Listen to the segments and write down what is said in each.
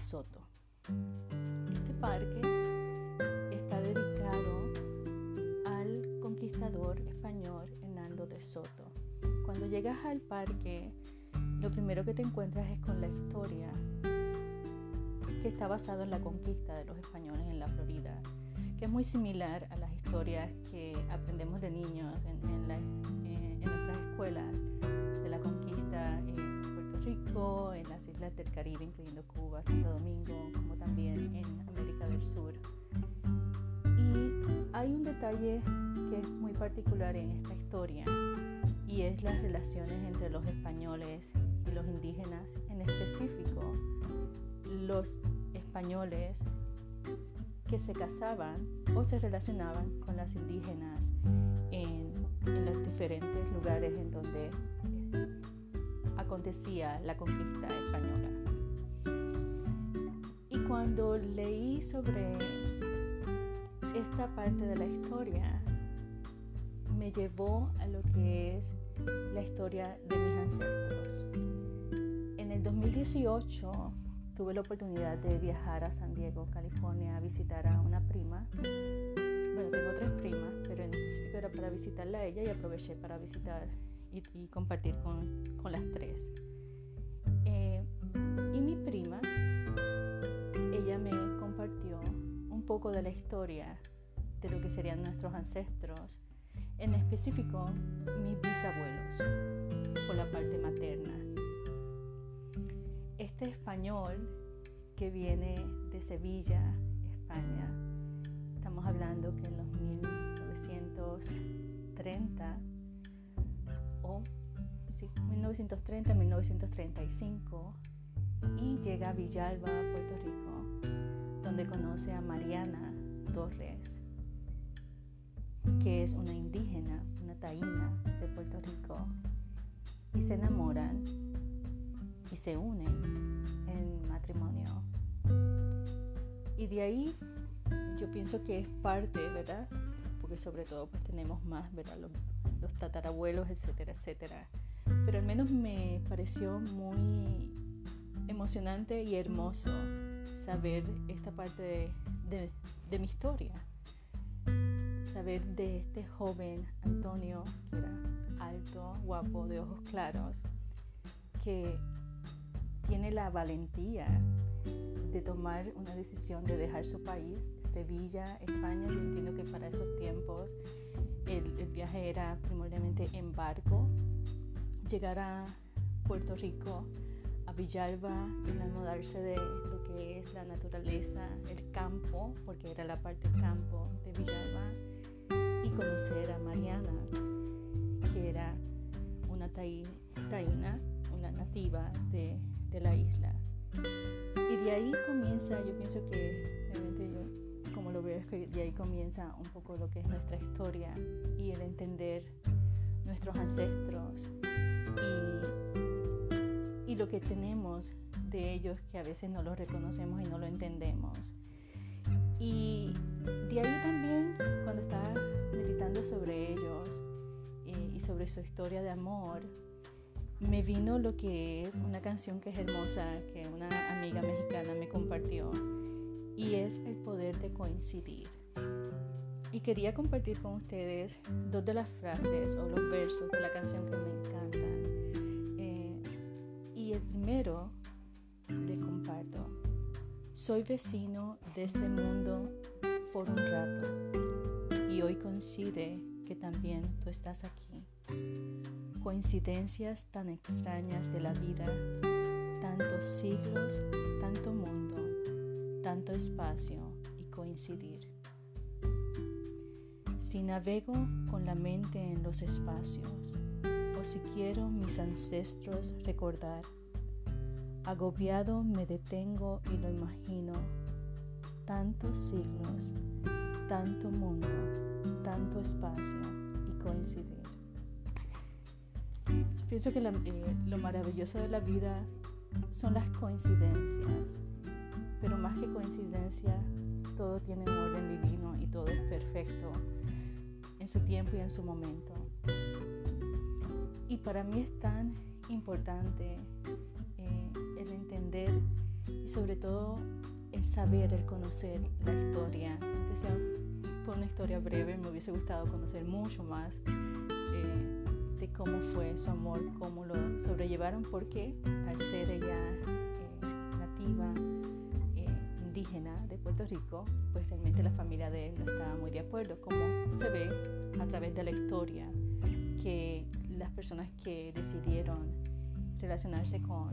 Soto. Este parque está dedicado al conquistador español Hernando de Soto. Cuando llegas al parque, lo primero que te encuentras es con la historia que está basado en la conquista de los españoles en la Florida, que es muy similar a las historias que aprendemos de niños en, eh, nuestras escuelas de la conquista en Puerto Rico, en las islas del Caribe, incluyendo Cuba, Santo Domingo, como también en América del Sur. Y hay un detalle que es muy particular en esta historia y es las relaciones entre los españoles y los indígenas, en específico los españoles que se casaban o se relacionaban con las indígenas en, los diferentes lugares en donde acontecía la conquista española. Y cuando leí sobre esta parte de la historia, me llevó a lo que es la historia de mis ancestros. En el 2018 tuve la oportunidad de viajar a San Diego, California, a visitar a una prima. Bueno, tengo tres primas, pero en específico era para visitarla a ella y aproveché para visitar y, compartir con, con, las tres. Eh, y mi prima, ella me compartió un poco de la historia de lo que serían nuestros ancestros, en específico mis bisabuelos, por la parte materna este español que viene de Sevilla, España, estamos hablando que en los 1930 o sí, 1930, 1935 y llega a Villalba, Puerto Rico, donde conoce a Mariana Torres, que es una indígena, una taína de Puerto Rico, y se enamoran y se unen en matrimonio. Y de ahí yo pienso que es parte, ¿verdad? Porque sobre todo pues tenemos más, ¿verdad? Los, tatarabuelos, etcétera, etcétera. Pero al menos me pareció muy emocionante y hermoso saber esta parte de, de mi historia. Saber de este joven Antonio, que era alto, guapo, de ojos claros, que tiene la valentía de tomar una decisión de dejar su país, Sevilla, España. Yo entiendo que para esos tiempos el, viaje era primordialmente en barco, llegar a Puerto Rico, a Villalba y de lo que es la naturaleza, el campo, porque era la parte campo de Villalba, y conocer a Mariana, que era una taína, una nativa de de la isla. Y de ahí comienza, yo pienso que realmente yo, que de ahí comienza un poco lo que es nuestra historia y el entender nuestros ancestros y, y lo que tenemos de ellos que a veces no lo reconocemos y no lo entendemos. Y de ahí también, cuando estaba meditando sobre ellos eh, y sobre su historia de amor, me vino lo que es una canción que es hermosa, que una amiga mexicana me compartió, y es el poder de coincidir. Y quería compartir con ustedes dos de las frases o los versos de la canción que me encantan. Eh, y el primero le comparto. Soy vecino de este mundo por un rato y hoy coincide que también tú estás aquí coincidencias tan extrañas de la vida, tantos siglos, tanto mundo, tanto espacio y coincidir. Si navego con la mente en los espacios, o si quiero mis ancestros recordar, agobiado me detengo y lo imagino, tantos siglos, tanto mundo, tanto espacio y coincidir. Pienso que eh, lo maravilloso de la vida son las coincidencias, pero más que coincidencia, todo tiene un orden divino y todo es perfecto en su tiempo y en su momento. Y para mí es tan importante eh, el entender y sobre todo el saber, el conocer la historia, aunque sea por una historia breve, me hubiese gustado conocer mucho más eh, de cómo fue su amor, cómo lo sobrellevaron, porque al ser ella eh, nativa, indígena de Puerto Rico, pues realmente la familia de él no estaba muy de acuerdo, como se ve a través de la historia, que las personas que decidieron relacionarse con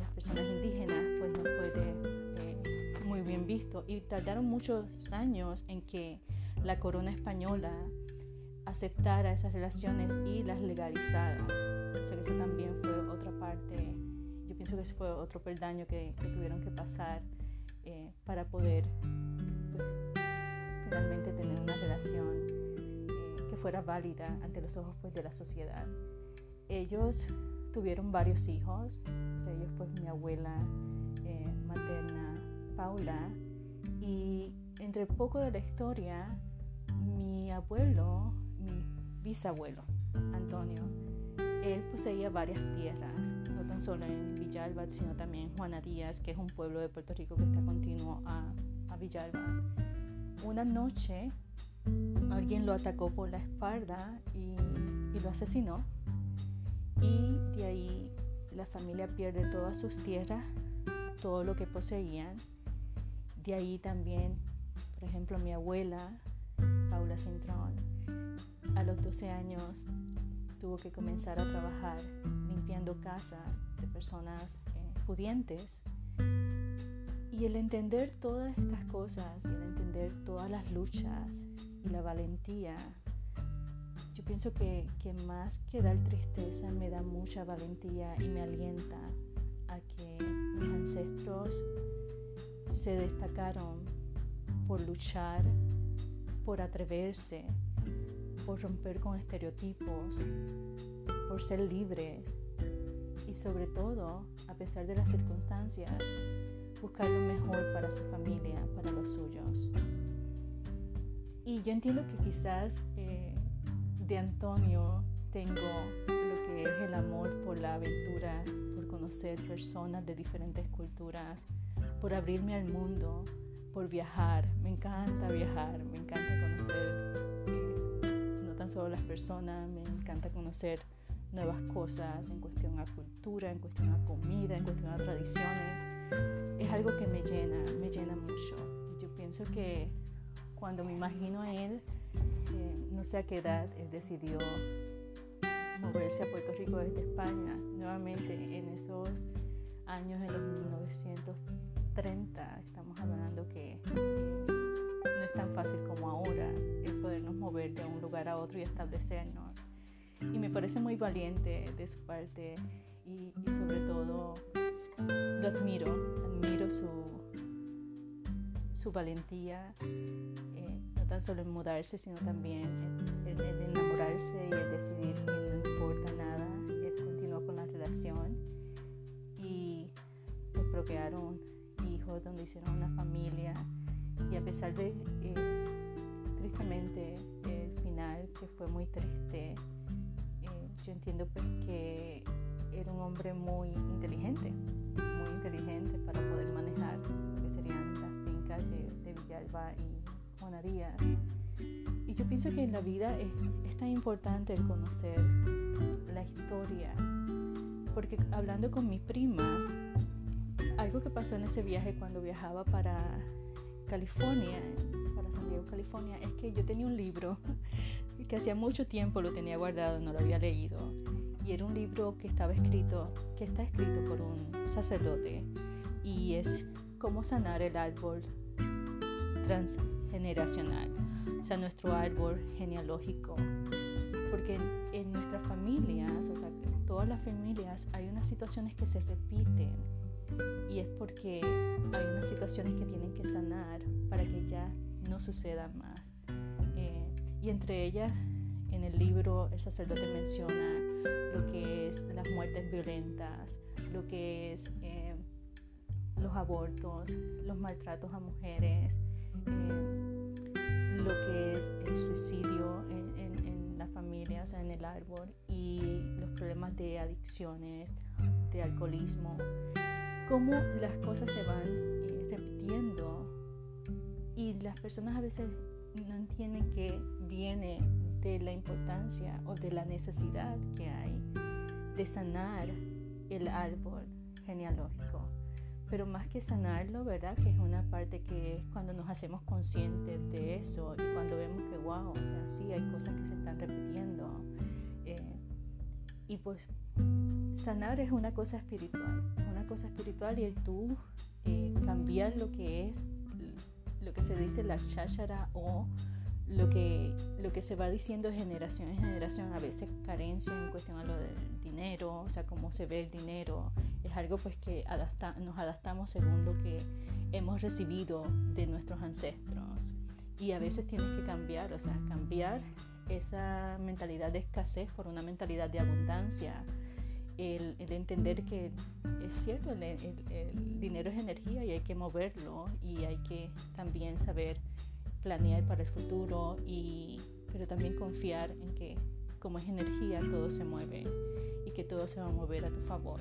las personas indígenas, pues no fue eh, muy bien visto y tardaron muchos años en que la corona española aceptara esas relaciones y las legalizara. O sea, eso también fue otra parte, yo pienso que ese fue otro peldaño que, que tuvieron que pasar eh, para poder pues, finalmente tener una relación eh, que fuera válida ante los ojos pues, de la sociedad. Ellos tuvieron varios hijos, entre ellos pues mi abuela eh, materna Paula y entre poco de la historia mi abuelo, mi bisabuelo Antonio, él poseía varias tierras tan solo en Villalba, sino también Juana Díaz, que es un pueblo de Puerto Rico que está continuo a, a Villalba. Una noche alguien lo atacó por la espalda y, y lo asesinó. Y de ahí la familia pierde todas sus tierras, todo lo que poseían. De ahí también, por ejemplo, mi abuela, Paula Cintrón, a los 12 años tuvo que comenzar a trabajar limpiando casas de personas eh, pudientes. Y el entender todas estas cosas, y el entender todas las luchas y la valentía, yo pienso que, que más que dar tristeza me da mucha valentía y me alienta a que mis ancestros se destacaron por luchar, por atreverse, por romper con estereotipos, por ser libres y sobre todo, a pesar de las circunstancias, buscar lo mejor para su familia, para los suyos. Y yo entiendo que quizás eh, de Antonio tengo lo que es el amor por la aventura, por conocer personas de diferentes culturas, por abrirme al mundo, por viajar. Me encanta viajar, me encanta conocer solo las personas, me encanta conocer nuevas cosas en cuestión a cultura, en cuestión a comida, en cuestión a tradiciones. Es algo que me llena, me llena mucho. Yo pienso que cuando me imagino a él, eh, no sé a qué edad él decidió moverse a Puerto Rico desde España, nuevamente en esos años, en los 1930, estamos hablando que eh, no es tan fácil como ahora podernos mover de un lugar a otro y establecernos. Y me parece muy valiente de su parte y, sobre todo lo admiro, admiro su, su valentía, eh, no tan solo en mudarse, sino también en, enamorarse y en decidir que no importa nada, él continúa con la relación y pues procrearon hijos, donde hicieron una familia y a pesar de... Eh, tristemente el final que fue muy triste yo entiendo pues que era un hombre muy inteligente muy inteligente para poder manejar lo que serían las fincas de, Villalba y Juanarías y yo pienso que en la vida es, es tan importante el conocer la historia porque hablando con mi prima algo que pasó en ese viaje cuando viajaba para California California, es que yo tenía un libro que hacía mucho tiempo lo tenía guardado, no lo había leído. Y era un libro que estaba escrito, que está escrito por un sacerdote. Y es cómo sanar el árbol transgeneracional, o sea, nuestro árbol genealógico. Porque en, nuestras familias, o sea, en todas las familias hay unas situaciones que se repiten y es porque hay unas situaciones que tienen que sanar para que ya no suceda más. Y entre ellas, en el libro, el sacerdote menciona lo que es las muertes violentas, lo que es eh, los abortos, los maltratos a mujeres, eh, lo que es el suicidio en, en, sea, en el árbol, y los problemas de adicciones, de alcoholismo, cómo las cosas se van eh, repitiendo. Y las personas a veces no entienden que viene de la importancia o de la necesidad que hay de sanar el árbol genealógico. Pero más que sanarlo, ¿verdad? Que es una parte que es cuando nos hacemos conscientes de eso y cuando vemos que, wow, o sea, sí hay cosas que se están repitiendo. Eh, y pues sanar es una cosa espiritual, es una cosa espiritual y el tú eh, cambiar lo que es, lo que se dice la cháchara o lo que, lo que se va diciendo de generación en generación, a veces carencia en cuestión a lo del dinero, o sea, cómo se ve el dinero, es algo pues que adapta, nos adaptamos según lo que hemos recibido de nuestros ancestros. Y a veces tienes que cambiar, o sea, cambiar esa mentalidad de escasez por una mentalidad de abundancia, el, entender que es cierto, el, el, dinero es energía y hay que moverlo y hay que también saber planear para el futuro, y, pero también confiar en que como es energía todo se mueve y que todo se va a mover a tu favor.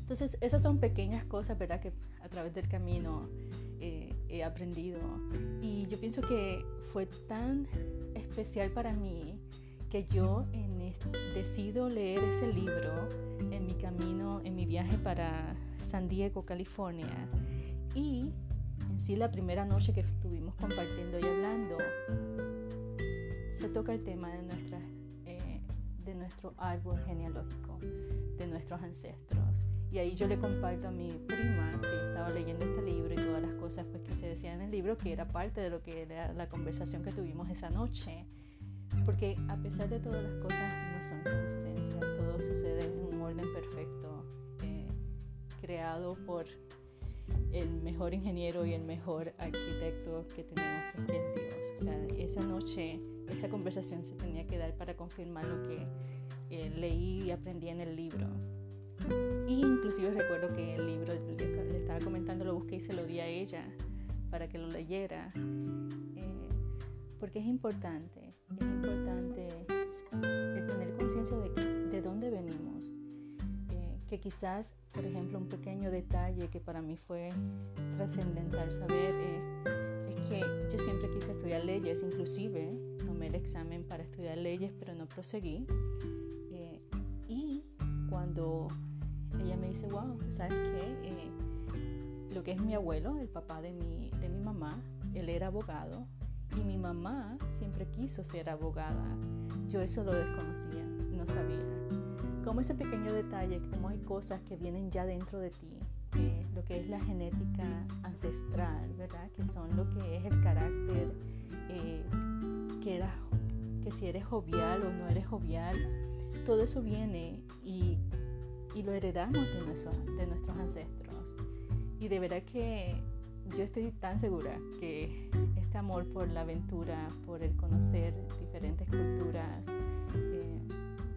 Entonces esas son pequeñas cosas, ¿verdad? Que a través del camino eh, he aprendido. Y yo pienso que fue tan especial para mí que yo en decido leer ese libro en mi camino, en mi viaje para San Diego, California. Y en sí la primera noche que estuvimos compartiendo y hablando, se toca el tema de, nuestra, eh, de nuestro árbol genealógico, de nuestros ancestros. Y ahí yo le comparto a mi prima que estaba leyendo este libro y todas las cosas pues, que se decían en el libro, que era parte de lo que era la conversación que tuvimos esa noche. Porque a pesar de todas las cosas no son coincidencias, todo sucede en un orden perfecto, eh, creado por el mejor ingeniero y el mejor arquitecto que tenemos, que es Dios. O sea, esa noche, esa conversación se tenía que dar para confirmar lo que eh, leí y aprendí en el libro. Y inclusive recuerdo que el libro, le, estaba comentando, lo busqué y se lo di a ella para que lo leyera. Eh, porque es importante, es importante tener conciencia de, de dónde venimos. Eh, que quizás por ejemplo, un pequeño detalle que para mí fue trascendental saber eh, es que yo siempre quise estudiar leyes, inclusive tomé el examen para estudiar leyes, pero no proseguí. Eh, y cuando ella me dice, wow, ¿sabes qué? Eh, lo que es mi abuelo, el papá de mi, de mi mamá, él era abogado y mi mamá siempre quiso ser abogada. Yo eso lo desconocía, no sabía como ese pequeño detalle, como hay cosas que vienen ya dentro de ti, eh, lo que es la genética ancestral, ¿verdad? Que son lo que es el carácter, eh, que, que si eres jovial o no eres jovial, todo eso viene y, y lo heredamos de, de nuestros ancestros. Y de verdad que yo estoy tan segura que este amor por la aventura, por el conocer diferentes culturas,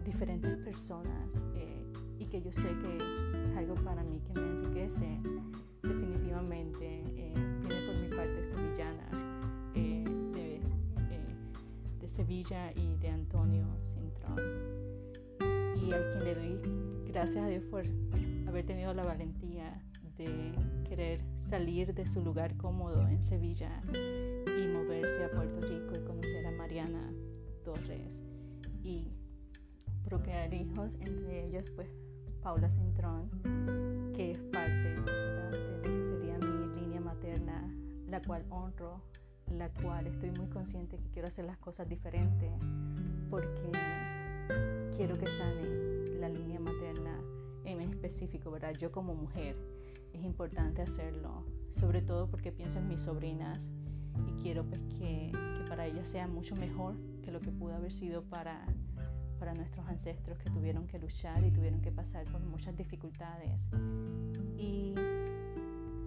diferentes personas eh, y que yo sé que es algo para mí que me enriquece definitivamente eh, viene por mi parte sevillana eh, de, de, Sevilla y de Antonio Cintrón. Y al quien le doy gracias a Dios por haber tenido la valentía de querer salir de su lugar cómodo en Sevilla moverse a Puerto Rico y conocer a Mariana Torres y procrear hijos, entre ellos pues Paula Cintrón, que es parte de que sería mi línea materna, la cual honro, la cual estoy muy consciente que quiero hacer las cosas diferentes porque quiero que sane la línea materna en específico, ¿verdad? Yo como mujer es importante hacerlo, sobre todo porque pienso en mis sobrinas y quiero pues que, que para ellas sea mucho mejor que lo que pudo haber sido para para nuestros ancestros que tuvieron que luchar y tuvieron que pasar por muchas dificultades. Y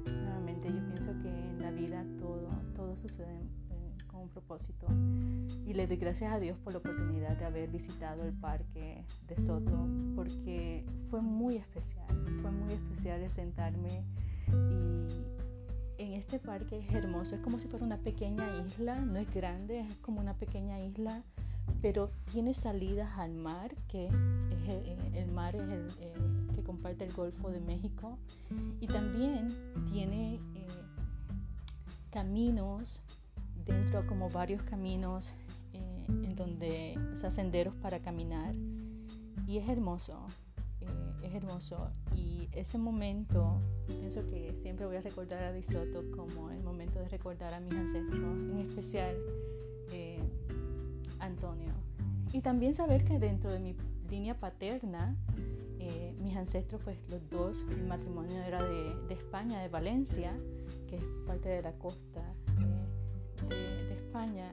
nuevamente yo pienso que en la vida todo, todo sucede con un propósito. Y le doy gracias a Dios por la oportunidad de haber visitado el parque de Soto, porque fue muy especial, fue muy especial el sentarme y en este parque es hermoso, es como si fuera una pequeña isla, no es grande, es como una pequeña isla, pero tiene salidas al mar, que es eh, el, mar es el eh, que comparte el Golfo de México, y también tiene eh, caminos dentro, como varios caminos en donde, o sea, senderos para caminar, y es hermoso, es hermoso. Y ese momento, pienso que siempre voy a recordar a Disoto como el momento de recordar a mis ancestros, en especial eh, Antonio. Y también saber que dentro de mi línea paterna, eh, mis ancestros, pues los dos, mi matrimonio era de, España, de Valencia, que es parte de la costa eh, de, España.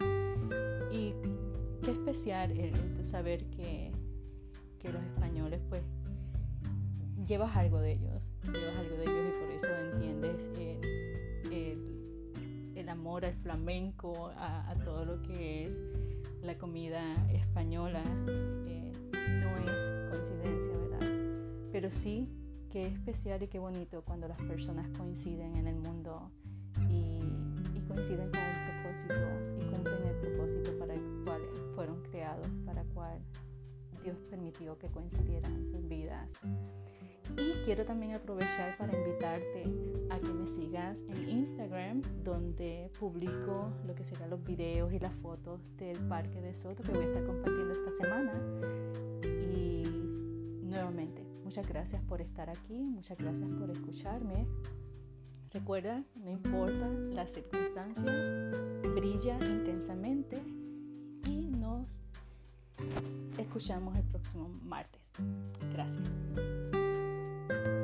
Y qué especial el, saber que, que los españoles, pues, llevas algo de ellos, llevas algo de ellos y por eso entiendes el, amor al flamenco, a, todo lo que es la comida española. Eh, no es coincidencia, ¿verdad? Pero sí es especial y qué bonito cuando las personas coinciden en el mundo y, y coinciden con un propósito y cumplen el propósito para el cual fueron creados, para el cual Dios permitió que coincidieran sus vidas. Y quiero también aprovechar para invitarte a que me sigas en Instagram, donde publico lo que serán los videos y las fotos del Parque de Soto que voy a estar compartiendo esta semana. Y nuevamente, muchas gracias por estar aquí, muchas gracias por escucharme. Recuerda, no importa las circunstancias, brilla intensamente y nos escuchamos el próximo martes. Gracias. thank you